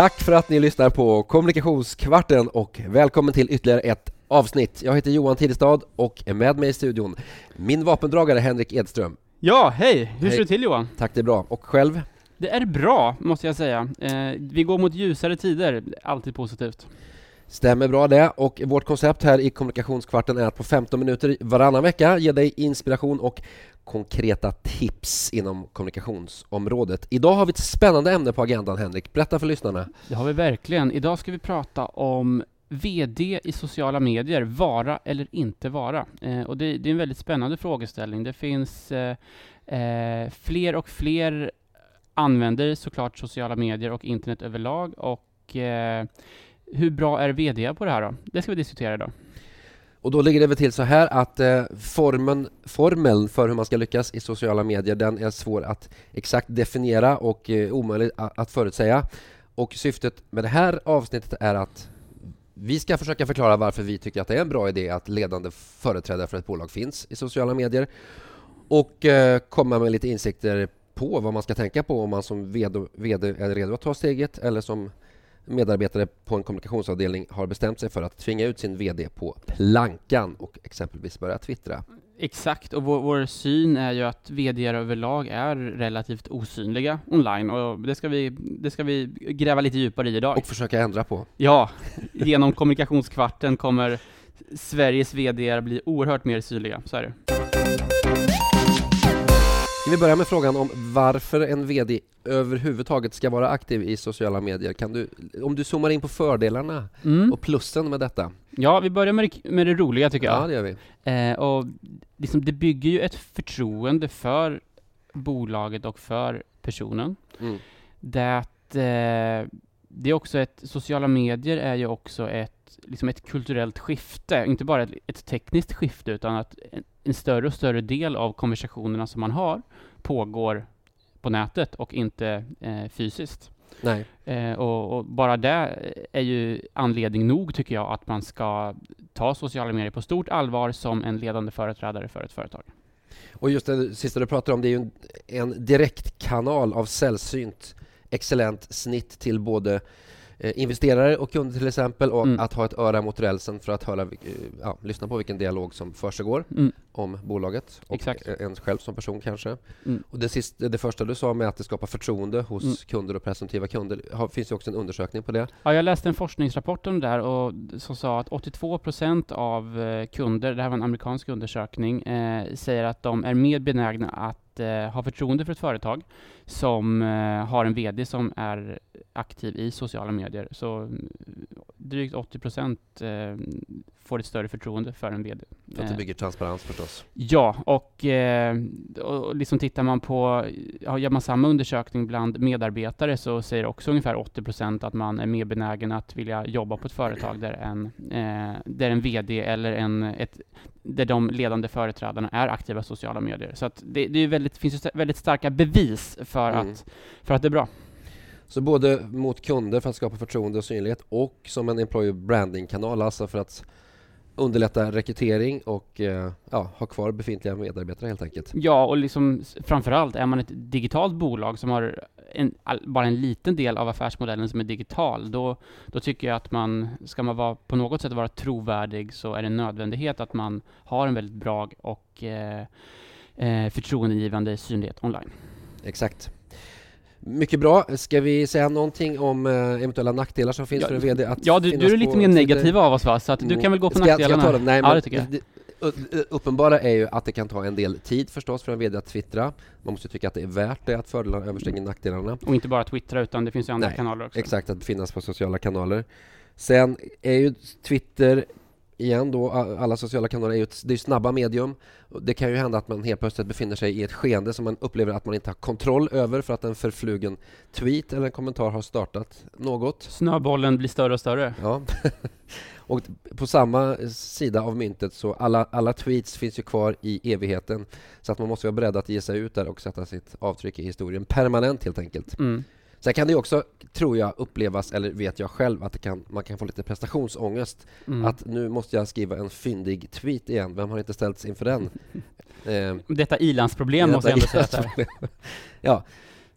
Tack för att ni lyssnar på Kommunikationskvarten och välkommen till ytterligare ett avsnitt. Jag heter Johan Tidestad och är med mig i studion min vapendragare Henrik Edström. Ja, hej! Hur Hej. står det till Johan? Tack, det är bra. Och själv? Det är bra, måste jag säga. Eh, vi går mot ljusare tider, alltid positivt. Stämmer bra det. Och vårt koncept här i Kommunikationskvarten är att på 15 minuter varannan vecka ge dig inspiration och konkreta tips inom kommunikationsområdet. Idag har vi ett spännande ämne på agendan, Henrik. Berätta för lyssnarna. Det har vi verkligen. Idag ska vi prata om VD i sociala medier, vara eller inte vara. Eh, och det, det är en väldigt spännande frågeställning. Det finns eh, eh, fler och fler använder såklart sociala medier och internet överlag och eh, hur bra är VD på det här då? Det ska vi diskutera idag. Och då ligger det väl till så här att eh, formen, formeln för hur man ska lyckas i sociala medier den är svår att exakt definiera och eh, omöjlig att förutsäga. Och syftet med det här avsnittet är att vi ska försöka förklara varför vi tycker att det är en bra idé att ledande företrädare för ett bolag finns i sociala medier och eh, komma med lite insikter på vad man ska tänka på om man som VD, VD är redo att ta steget eller som medarbetare på en kommunikationsavdelning har bestämt sig för att tvinga ut sin VD på plankan och exempelvis börja twittra. Exakt, och vår, vår syn är ju att VD överlag är relativt osynliga online och det ska vi, det ska vi gräva lite djupare i idag. Och försöka ändra på. Ja, genom kommunikationskvarten kommer Sveriges VD bli oerhört mer synliga, så är det. Ska vi börja med frågan om varför en VD överhuvudtaget ska vara aktiv i sociala medier? Kan du, om du zoomar in på fördelarna Mm. och plussen med detta? Ja, vi börjar med det, med det roliga tycker Ja, jag. det gör vi. Eh, och liksom, det bygger ju ett förtroende för bolaget och för personen. Mm. Det, eh, det är också ett, sociala medier är ju också ett, liksom ett kulturellt skifte, inte bara ett, ett tekniskt skifte, utan att en, en större och större del av konversationerna som man har pågår på nätet och inte eh, fysiskt. Nej. Eh, och, och bara det är ju anledning nog, tycker jag, att man ska ta sociala medier på stort allvar som en ledande företrädare för ett företag. Och just det sista du pratar om, det är ju en, en direktkanal av sällsynt excellent snitt till både investerare och kunder till exempel och Mm. att ha ett öra mot rälsen för att höra, eh, ja, lyssna på vilken dialog som försiggår Mm. om bolaget och Exakt. e- ens själv som person kanske. Mm. Och det, sista, det första du sa med att det skapar förtroende hos Mm. kunder och presumtiva kunder, har, finns ju också en undersökning på det. Ja, jag läste en forskningsrapport om det där och som sa att 82 procent av eh, kunder, det här var en amerikansk undersökning, eh, säger att de är mer benägna att eh, ha förtroende för ett företag som eh, har en VD som är aktiv i sociala medier. Så mm, drygt 80 procent eh, får ett större förtroende för en VD. För att det Eh, bygger transparens förstås. Ja, och, eh, och liksom tittar man på, gör man samma undersökning bland medarbetare så säger också ungefär 80% att man är mer benägen att vilja jobba på ett företag där en, eh, där en VD eller en, ett, där de ledande företrädarna är aktiva i sociala medier. Så att det, det är väldigt, finns väldigt starka bevis för, Mm. att, för att det är bra. Så både mot kunder för att skapa förtroende och synlighet och som en employer branding-kanal, alltså för att underlätta rekrytering och eh, ja, ha kvar befintliga medarbetare helt enkelt. Ja, och liksom framförallt är man ett digitalt bolag som har en, all, bara en liten del av affärsmodellen som är digital, då, då tycker jag att man, ska man vara, på något sätt vara trovärdig så är det en nödvändighet att man har en väldigt bra och eh, eh, förtroendegivande synlighet online. Exakt. Mycket bra. Ska vi säga någonting om eh, eventuella nackdelar som finns Ja, för en VD? Att Ja, du, du är lite mer negativ av oss va? Så att du kan väl gå på Ska jag- ska jag nackdelarna? ta dem? Nej, ja, det tycker jag. u- uppenbara är ju att det kan ta en del tid förstås för en VD att twittra. Man måste tycka att det är värt det, att fördelarna överstiger nackdelarna. Och inte bara Twittra, utan det finns ju andra Nej, kanaler också. Exakt, att finnas på sociala kanaler. Sen är ju Twitter, igen då, alla sociala kanaler är ju ett, det är snabba medium. Det kan ju hända att man helt plötsligt befinner sig i ett skeende som man upplever att man inte har kontroll över för att en förflugen tweet eller en kommentar har startat något. Snöbollen blir större och större. Ja. och på samma sida av myntet så alla, alla tweets finns ju kvar i evigheten. Så att man måste vara beredd att ge sig ut där och sätta sitt avtryck i historien permanent helt enkelt. Mm. Sen kan det ju också, tror jag, upplevas, eller vet jag själv, att kan, man kan få lite prestationsångest. Mm. Att nu måste jag skriva en fyndig tweet igen. Vem har inte ställts inför den? Eh, Detta ilandsproblem måste jag ändå säga. ja.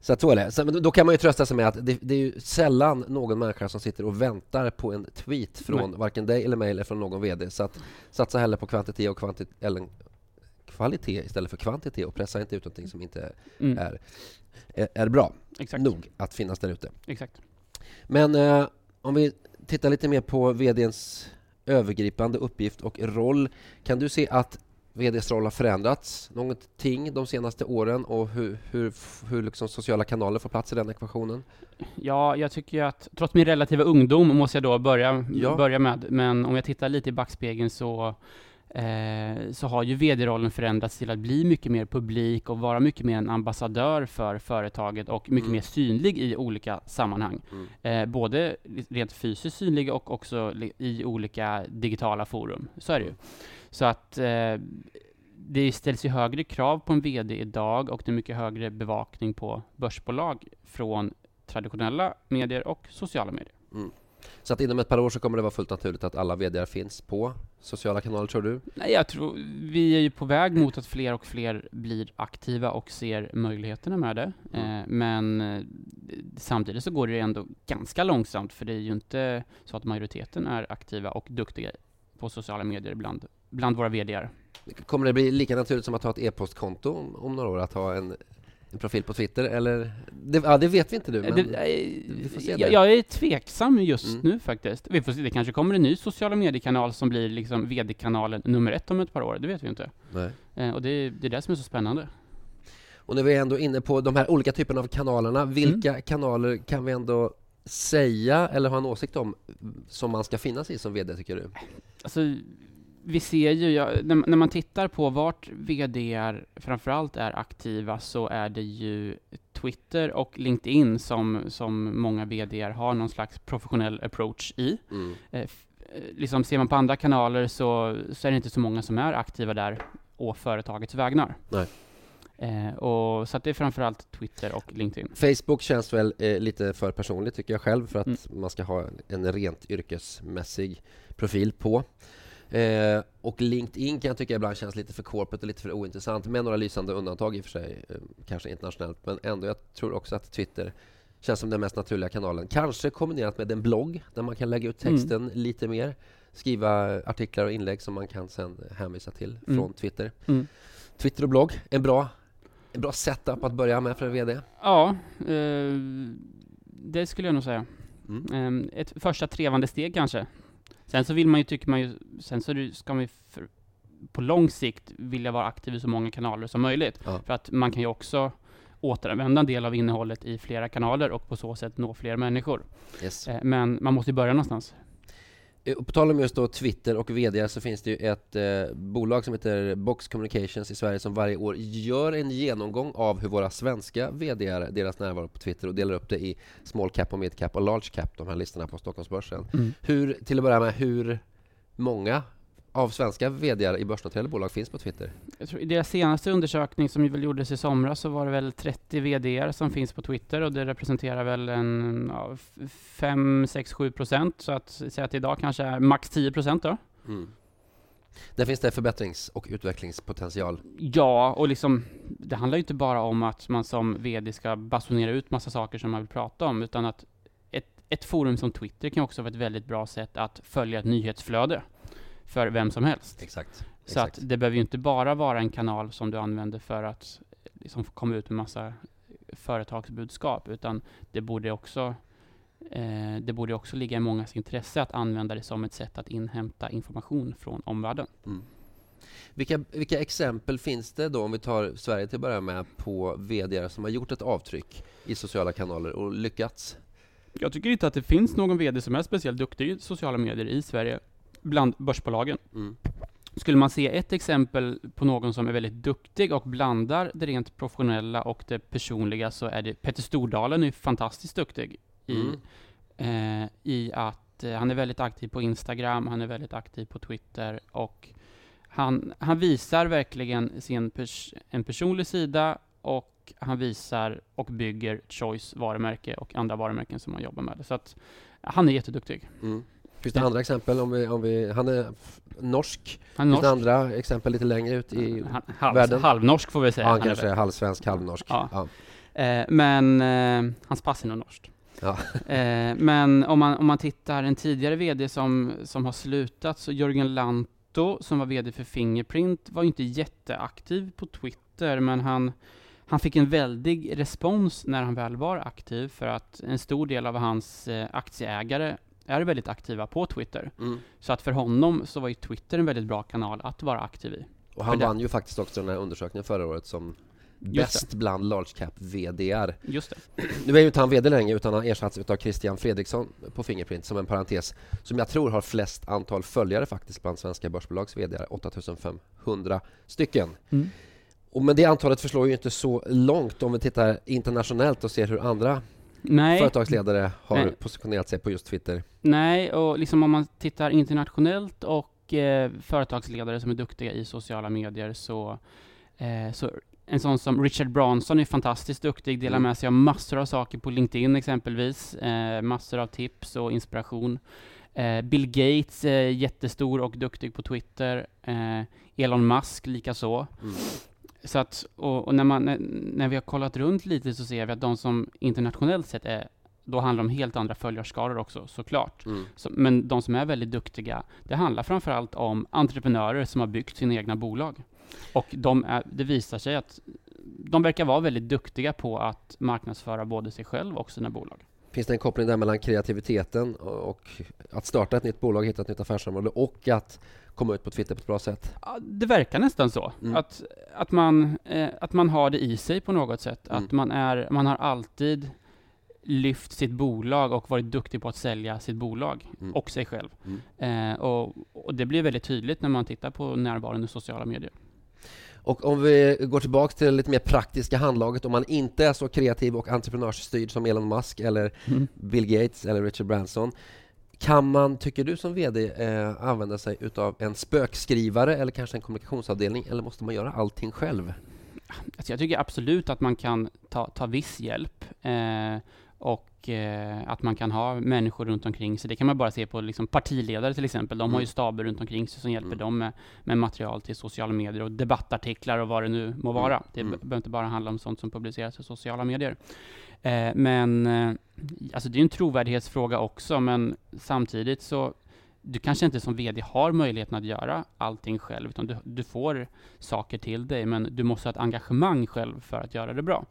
Så att så är det. Så, då kan man ju trösta sig med att det, det är ju sällan någon människa som sitter och väntar på en tweet från Nej. varken dig eller mig eller från någon VD. Så att satsa hellre på kvantitet och kvantit eller kvalitet istället för kvantitet och pressa inte ut någonting som inte Mm. är, är, är bra Exakt. nog att finnas där ute. Exakt. Men eh, om vi tittar lite mer på VDns övergripande uppgift och roll. Kan du se att VDs roll har förändrats någonting de senaste åren och hur, hur, hur liksom sociala kanaler får plats i den ekvationen? Ja, jag tycker att, trots min relativa ungdom måste jag då börja, Ja. börja med, men om jag tittar lite i backspegeln så, eh, så har ju vd-rollen förändrats till att bli mycket mer publik och vara mycket mer en ambassadör för företaget och mycket Mm. mer synlig i olika sammanhang. Mm. Eh, både rent fysiskt synlig och också i olika digitala forum. Så är det ju. Så att eh, det ställs ju högre krav på en VD idag och det är mycket högre bevakning på börsbolag från traditionella medier och sociala medier. Så att inom ett par år så kommer det vara fullt naturligt att alla VD finns på sociala kanaler, tror du? Nej, jag tror, vi är ju på väg mot att fler och fler blir aktiva och ser möjligheterna med det. Mm. Eh, men eh, samtidigt så går det ju ändå ganska långsamt, för det är ju inte så att majoriteten är aktiva och duktiga på sociala medier bland, bland våra VDR. Kommer det bli lika naturligt som att ha ett e-postkonto om, om några år, att ha en, en profil på Twitter? Eller? Det, ja, det vet vi inte du, men... det, eh, vi får se jag, det. jag är tveksam just Mm. nu faktiskt. Vi får se, det kanske kommer en ny sociala mediekanal som blir liksom VD-kanalen nummer ett om ett par år, det vet vi inte. Nej. Eh, och det, är- det är det som är så spännande. Och när vi är ändå inne på de här olika typerna av kanalerna, vilka Mm. kanaler kan vi ändå säga eller ha en åsikt om som man ska finnas i som VD, tycker du? Alltså, vi ser ju, ja, när, när man tittar på vart VDR framförallt är aktiva så är det ju Twitter och LinkedIn som, som många VDR har någon slags professionell approach i. Mm. Eh, eh, liksom ser man på andra kanaler så, så är det inte så många som är aktiva där å företagets vägnar. Nej. Eh, och, så det är framförallt Twitter och LinkedIn. Facebook känns väl eh, lite för personligt tycker jag själv för att Mm. man ska ha en rent yrkesmässig profil på. Eh, och LinkedIn kan jag tycka ibland känns lite för corporate och lite för ointressant med några lysande undantag i och för sig, eh, kanske internationellt men ändå jag tror också att Twitter känns som den mest naturliga kanalen. Kanske kombinerat med en blogg där man kan lägga ut Mm. texten lite mer, skriva artiklar och inlägg som man kan sen hänvisa till Mm. från Twitter. Mm. Twitter och blogg, en bra, en bra setup att börja med för en VD. Ja, eh, det skulle jag nog säga. Mm. Eh, ett första trevande steg kanske. Sen så vill man ju, tycker man ju, sen så ska man ju för, på lång sikt vilja vara aktiv i så många kanaler som möjligt. Ja. För att man kan ju också återanvända en del av innehållet i flera kanaler och på så sätt nå fler människor. Yes. Eh, men man måste ju börja någonstans. Eh, På tal om just då Twitter och VD så finns det ju ett eh, bolag som heter Box Communications i Sverige som varje år gör en genomgång av hur våra svenska VD deras närvaro på Twitter och delar upp det i small cap och mid cap och large cap, de här listorna på Stockholmsbörsen. Hur, till att börja med, hur många av svenska VD i börsnoterade bolag finns på Twitter? Jag I deras senaste undersökning som väl gjordes i somras så var det väl 30 VDR som finns på Twitter och det representerar väl en ja, 5, 6, 7 procent. Så att säga att idag kanske är max 10 procent då. Mm. Där finns det förbättrings och utvecklingspotential. Ja, och liksom det handlar ju inte bara om att man som VD ska basunera ut massa saker som man vill prata om, utan att ett, ett forum som Twitter kan också vara ett väldigt bra sätt att följa ett nyhetsflöde för vem som helst. Exakt. Så att det behöver ju inte bara vara en kanal som du använder för att liksom komma ut med massa företagsbudskap, utan det borde också eh, det borde också ligga i mångas intresse att använda det som ett sätt att inhämta information från omvärlden. Mm. Vilka, vilka exempel finns det då, om vi tar Sverige till att börja med, på VD som har gjort ett avtryck i sociala kanaler och lyckats? Jag tycker inte att det finns någon VD som är speciellt duktig i sociala medier i Sverige bland börsbolagen. Mm. Skulle man se ett exempel på någon som är väldigt duktig och blandar det rent professionella och det personliga så är det Petter Stordalen är fantastiskt duktig i, Mm. eh, i att eh, han är väldigt aktiv på Instagram, han är väldigt aktiv på Twitter och han, han visar verkligen sin pers en personlig sida och han visar och bygger Choice varumärke och andra varumärken som han jobbar med. Så att han är jätteduktig. Mm. Finns det Ja. andra exempel? Om vi, om vi, han är norsk. Han är Finns det norsk. andra exempel lite längre ut i... Halv, världen? halvnorsk får vi säga. Ja, han kanske är halvsvensk, halvnorsk. Ja. Eh, men eh, hans pass är nog norskt. Ja. Eh, men om man, om man tittar en tidigare VD som, som har slutat, så Jörgen Lanto, som var VD för Fingerprint, var inte jätteaktiv på Twitter, men han, han fick en väldig respons när han väl var aktiv, för att en stor del av hans eh, aktieägare är väldigt aktiva på Twitter. Mm. Så att för honom så var ju Twitter en väldigt bra kanal att vara aktiv i. Och han För det- vann ju faktiskt också den här undersökningen förra året som bäst bland large cap VDR. Just det. Nu är ju inte han VD längre utan han ersatts av Christian Fredriksson på Fingerprint som en parentes som jag tror har flest antal följare faktiskt bland svenska börsbolags VD 8500 stycken. Mm. Och men det antalet förslår ju inte så långt om vi tittar internationellt och ser hur andra Nej, företagsledare har Nej. positionerat sig på just Twitter. nej, och liksom om man tittar internationellt och eh, företagsledare som är duktiga i sociala medier så, eh, så en sån som Richard Branson är fantastiskt duktig, delar Mm. med sig av massor av saker på LinkedIn exempelvis, eh, massor av tips och inspiration. Eh, Bill Gates är jättestor och duktig på Twitter, eh, Elon Musk likaså. Mm. Så att, och, och när, man, när, vi har kollat runt lite så ser vi att de som internationellt sett är, då handlar det om helt andra följarskaror också såklart. Mm. Så, men de som är väldigt duktiga, det handlar framförallt om entreprenörer som har byggt sina egna bolag. Och de är, det visar sig att de verkar vara väldigt duktiga på att marknadsföra både sig själv och sina bolag. Finns det en koppling där mellan kreativiteten och att starta ett nytt bolag, hitta ett nytt affärsområde och att komma ut på Twitter på ett bra sätt? Ja, Det verkar nästan så. Mm. Att, att, man, eh, att man har det i sig på något sätt. Mm. Att man, är, man har alltid lyft sitt bolag och varit duktig på att sälja sitt bolag Mm. och sig själv. Mm. Eh, och, och det blir väldigt tydligt när man tittar på närvaron i sociala medier. Och om vi går tillbaka till det lite mer praktiska handlaget, om man inte är så kreativ och entreprenörsstyrd som Elon Musk eller Bill Gates eller Richard Branson. Kan man, tycker du som VD, eh, använda sig utav en spökskrivare eller kanske en kommunikationsavdelning eller måste man göra allting själv? Alltså jag tycker absolut att man kan ta, ta viss hjälp eh, och eh, att man kan ha människor runt omkring sig. Det kan man bara se på liksom partiledare till exempel. De har ju Mm. staber runt omkring sig som hjälper Mm. dem med, med material till sociala medier och debattartiklar och vad det nu må vara. Det Mm. be- behöver inte bara handla om sånt som publiceras i sociala medier. Eh, men eh, alltså det är en trovärdighetsfråga också, men samtidigt så du kanske inte som VD har möjligheten att göra allting själv, utan du, du får saker till dig, men du måste ha ett engagemang själv för att göra det bra.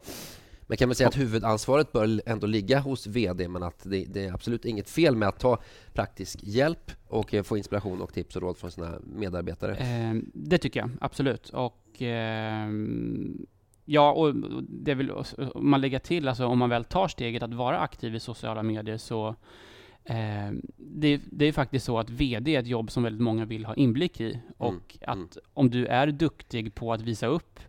Men kan man säga att huvudansvaret bör ändå ligga hos VD men att det, det är absolut inget fel med att ta praktisk hjälp och eh, få inspiration och tips och råd från sina medarbetare. Eh, det tycker jag, absolut. Och ehm, ja, och det vill man lägger till, alltså om man väl tar steget att vara aktiv i sociala medier så eh, det, det är faktiskt så att VD är ett jobb som väldigt många vill ha inblick i. Och att mm. om du är duktig på att visa upp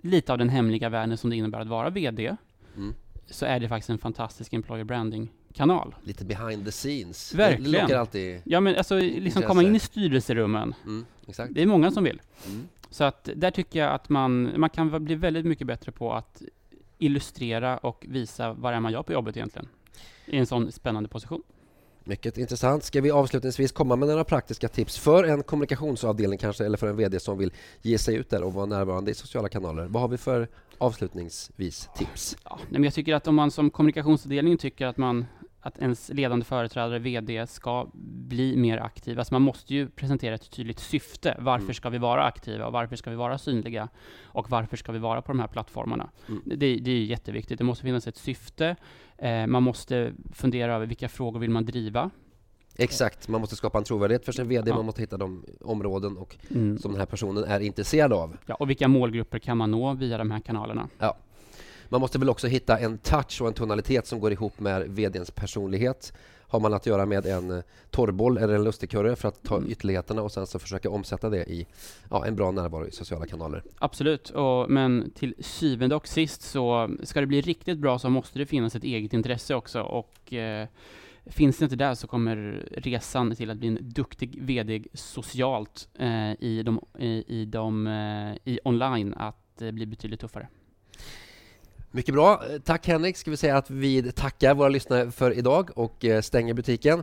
lite av den hemliga världen som det innebär att vara VD, Mm. så är det faktiskt en fantastisk employer branding-kanal. Lite behind the scenes. Verkligen. Det alltid. Ja, men alltså liksom komma in i styrelserummen. Mm, exakt. Det är många som vill. Mm. Så att där tycker jag att man, man kan bli väldigt mycket bättre på att illustrera och visa vad det är man gör på jobbet egentligen. I en sån spännande position. Mycket intressant. Ska vi avslutningsvis komma med några praktiska tips för en kommunikationsavdelning kanske eller för en VD som vill ge sig ut där och vara närvarande i sociala kanaler? Vad har vi för avslutningsvis tips? Ja, men jag tycker att om man som kommunikationsavdelning tycker att man att ens ledande företrädare, VD, ska bli mer aktiv. Alltså man måste ju presentera ett tydligt syfte. Varför Mm. ska vi vara aktiva och varför ska vi vara synliga? Och varför ska vi vara på de här plattformarna? Mm. Det, det är jätteviktigt. Det måste finnas ett syfte. Eh, man måste fundera över vilka frågor vill man driva? Exakt, man måste skapa en trovärdighet för sin VD, Ja. man måste hitta de områden och Mm. som den här personen är intresserad av. Ja, och vilka målgrupper kan man nå via de här kanalerna? Man måste väl också hitta en touch och en tonalitet som går ihop med VDns personlighet. Har man att göra med en eh, torrboll eller en lustigkurre för att ta Mm. ytterligheterna och sen så försöka omsätta det i ja, en bra närvaro i sociala kanaler. Absolut, och, men till syvende och sist så ska det bli riktigt bra så måste det finnas ett eget intresse också och eh, finns det inte där så kommer resan till att bli en duktig VD socialt eh, i, de, i, i, de, eh, i online att eh, bli betydligt tuffare. Mycket bra. Tack Henrik. Ska vi säga att vi tackar våra lyssnare för idag och eh, stänger butiken.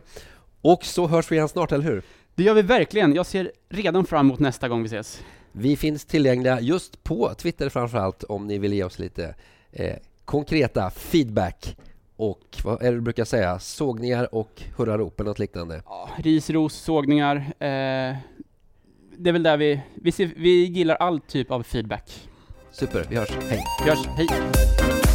Och så hörs vi igen snart, eller hur? Det gör vi verkligen. Jag ser redan fram emot nästa gång vi ses. Vi finns tillgängliga just på Twitter framför allt om ni vill ge oss lite eh, konkreta feedback och vad är det du brukar säga? Sågningar och hurrarop eller något liknande? Ja, ris, ros, sågningar. Eh, det är väl där vi, vi, ser, vi gillar all typ av feedback. Super, vi hörs. Hej! Vi hörs, hej!